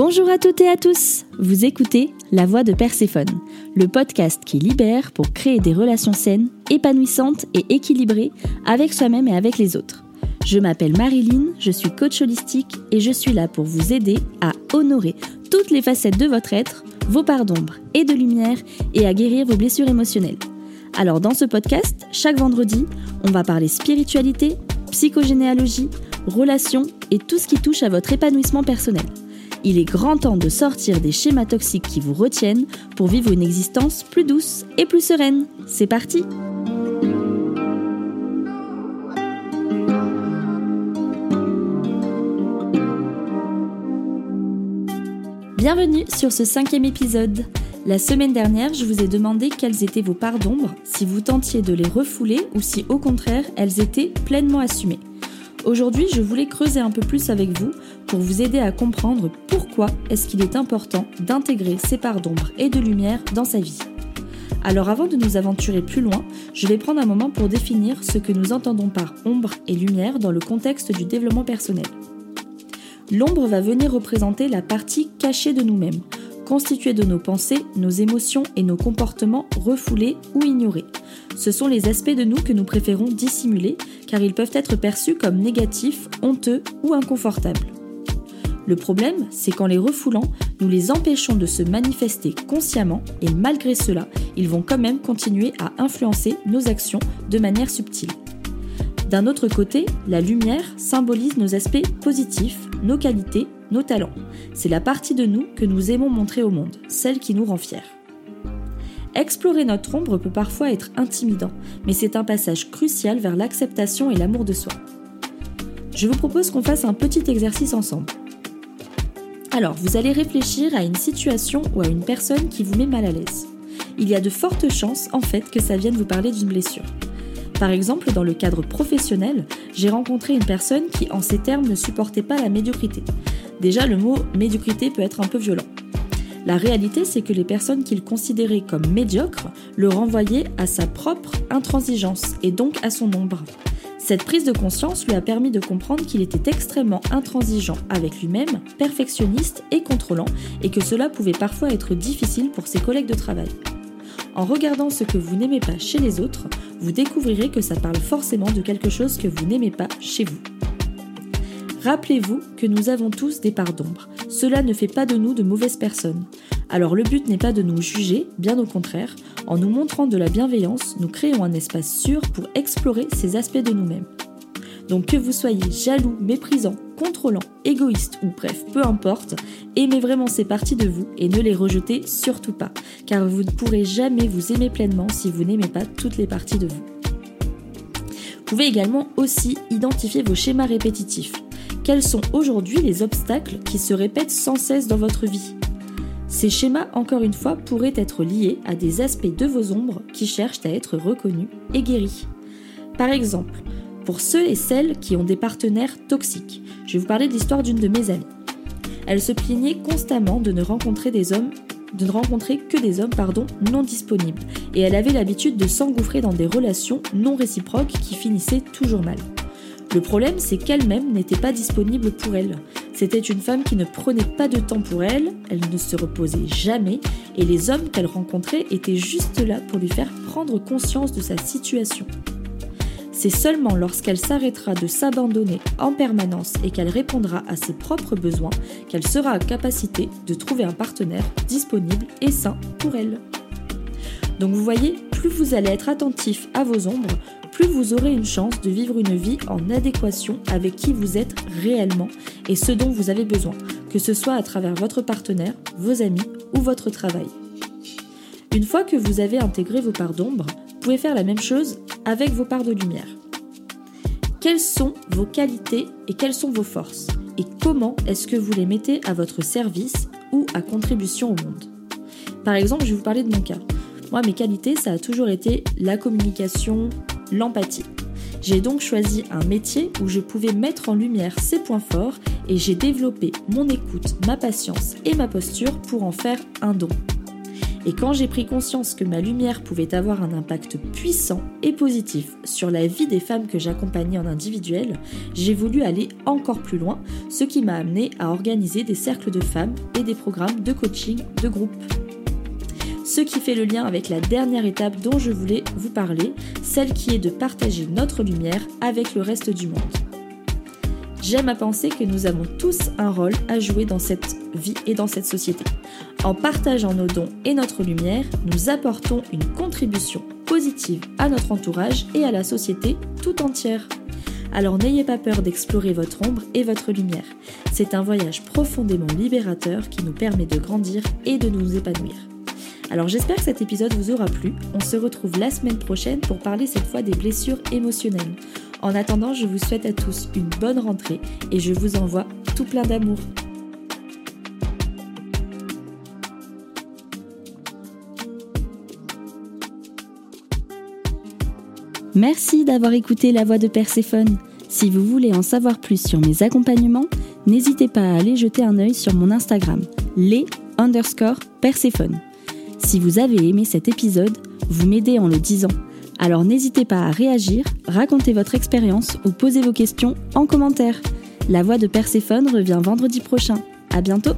Bonjour à toutes et à tous Vous écoutez La Voix de Perséphone, le podcast qui libère pour créer des relations saines, épanouissantes et équilibrées avec soi-même et avec les autres. Je m'appelle Marilyn, je suis coach holistique et je suis là pour vous aider à honorer toutes les facettes de votre être, vos parts d'ombre et de lumière et à guérir vos blessures émotionnelles. Alors dans ce podcast, chaque vendredi, on va parler spiritualité, psychogénéalogie, relations et tout ce qui touche à votre épanouissement personnel. Il est grand temps de sortir des schémas toxiques qui vous retiennent pour vivre une existence plus douce et plus sereine. C'est parti Bienvenue sur ce cinquième épisode. La semaine dernière, je vous ai demandé quelles étaient vos parts d'ombre, si vous tentiez de les refouler ou si au contraire elles étaient pleinement assumées. Aujourd'hui, je voulais creuser un peu plus avec vous pour vous aider à comprendre pourquoi est-ce qu'il est important d'intégrer ces parts d'ombre et de lumière dans sa vie. Alors avant de nous aventurer plus loin, je vais prendre un moment pour définir ce que nous entendons par ombre et lumière dans le contexte du développement personnel. L'ombre va venir représenter la partie cachée de nous-mêmes, constituée de nos pensées, nos émotions et nos comportements refoulés ou ignorés. Ce sont les aspects de nous que nous préférons dissimuler car ils peuvent être perçus comme négatifs, honteux ou inconfortables. Le problème, c'est qu'en les refoulant, nous les empêchons de se manifester consciemment et malgré cela, ils vont quand même continuer à influencer nos actions de manière subtile. D'un autre côté, la lumière symbolise nos aspects positifs, nos qualités, nos talents. C'est la partie de nous que nous aimons montrer au monde, celle qui nous rend fiers. Explorer notre ombre peut parfois être intimidant, mais c'est un passage crucial vers l'acceptation et l'amour de soi. Je vous propose qu'on fasse un petit exercice ensemble. Alors, vous allez réfléchir à une situation ou à une personne qui vous met mal à l'aise. Il y a de fortes chances, en fait, que ça vienne vous parler d'une blessure. Par exemple, dans le cadre professionnel, j'ai rencontré une personne qui, en ces termes, ne supportait pas la médiocrité. Déjà, le mot médiocrité peut être un peu violent. La réalité, c'est que les personnes qu'il considérait comme médiocres le renvoyaient à sa propre intransigeance et donc à son ombre. Cette prise de conscience lui a permis de comprendre qu'il était extrêmement intransigeant avec lui-même, perfectionniste et contrôlant, et que cela pouvait parfois être difficile pour ses collègues de travail. En regardant ce que vous n'aimez pas chez les autres, vous découvrirez que ça parle forcément de quelque chose que vous n'aimez pas chez vous. Rappelez-vous que nous avons tous des parts d'ombre. Cela ne fait pas de nous de mauvaises personnes. Alors le but n'est pas de nous juger, bien au contraire, en nous montrant de la bienveillance, nous créons un espace sûr pour explorer ces aspects de nous-mêmes. Donc que vous soyez jaloux, méprisant, contrôlant, égoïste ou bref, peu importe, aimez vraiment ces parties de vous et ne les rejetez surtout pas, car vous ne pourrez jamais vous aimer pleinement si vous n'aimez pas toutes les parties de vous. Vous pouvez également aussi identifier vos schémas répétitifs. Quels sont aujourd'hui les obstacles qui se répètent sans cesse dans votre vie Ces schémas, encore une fois, pourraient être liés à des aspects de vos ombres qui cherchent à être reconnus et guéris. Par exemple, pour ceux et celles qui ont des partenaires toxiques, je vais vous parler de l'histoire d'une de mes amies. Elle se plaignait constamment de ne rencontrer des hommes de ne rencontrer que des hommes pardon, non disponibles, et elle avait l'habitude de s'engouffrer dans des relations non réciproques qui finissaient toujours mal. Le problème, c'est qu'elle-même n'était pas disponible pour elle. C'était une femme qui ne prenait pas de temps pour elle, elle ne se reposait jamais, et les hommes qu'elle rencontrait étaient juste là pour lui faire prendre conscience de sa situation. C'est seulement lorsqu'elle s'arrêtera de s'abandonner en permanence et qu'elle répondra à ses propres besoins qu'elle sera en capacité de trouver un partenaire disponible et sain pour elle. Donc vous voyez, plus vous allez être attentif à vos ombres, plus vous aurez une chance de vivre une vie en adéquation avec qui vous êtes réellement et ce dont vous avez besoin, que ce soit à travers votre partenaire, vos amis ou votre travail. Une fois que vous avez intégré vos parts d'ombre, vous pouvez faire la même chose avec vos parts de lumière. Quelles sont vos qualités et quelles sont vos forces? Et comment est-ce que vous les mettez à votre service ou à contribution au monde? Par exemple, je vais vous parler de mon cas. Moi, mes qualités, ça a toujours été la communication, l'empathie. J'ai donc choisi un métier où je pouvais mettre en lumière ces points forts et j'ai développé mon écoute, ma patience et ma posture pour en faire un don. Et quand j'ai pris conscience que ma lumière pouvait avoir un impact puissant et positif sur la vie des femmes que j'accompagnais en individuel, j'ai voulu aller encore plus loin, ce qui m'a amené à organiser des cercles de femmes et des programmes de coaching de groupe. Ce qui fait le lien avec la dernière étape dont je voulais vous parler, celle qui est de partager notre lumière avec le reste du monde. J'aime à penser que nous avons tous un rôle à jouer dans cette vie et dans cette société. En partageant nos dons et notre lumière, nous apportons une contribution positive à notre entourage et à la société tout entière. Alors n'ayez pas peur d'explorer votre ombre et votre lumière. C'est un voyage profondément libérateur qui nous permet de grandir et de nous épanouir. Alors j'espère que cet épisode vous aura plu. On se retrouve la semaine prochaine pour parler cette fois des blessures émotionnelles. En attendant, je vous souhaite à tous une bonne rentrée et je vous envoie tout plein d'amour. Merci d'avoir écouté la voix de Perséphone. Si vous voulez en savoir plus sur mes accompagnements, n'hésitez pas à aller jeter un œil sur mon Instagram, les underscore Perséphone. Si vous avez aimé cet épisode, vous m'aidez en le disant. Alors n'hésitez pas à réagir, raconter votre expérience ou poser vos questions en commentaire. La voix de Perséphone revient vendredi prochain. À bientôt!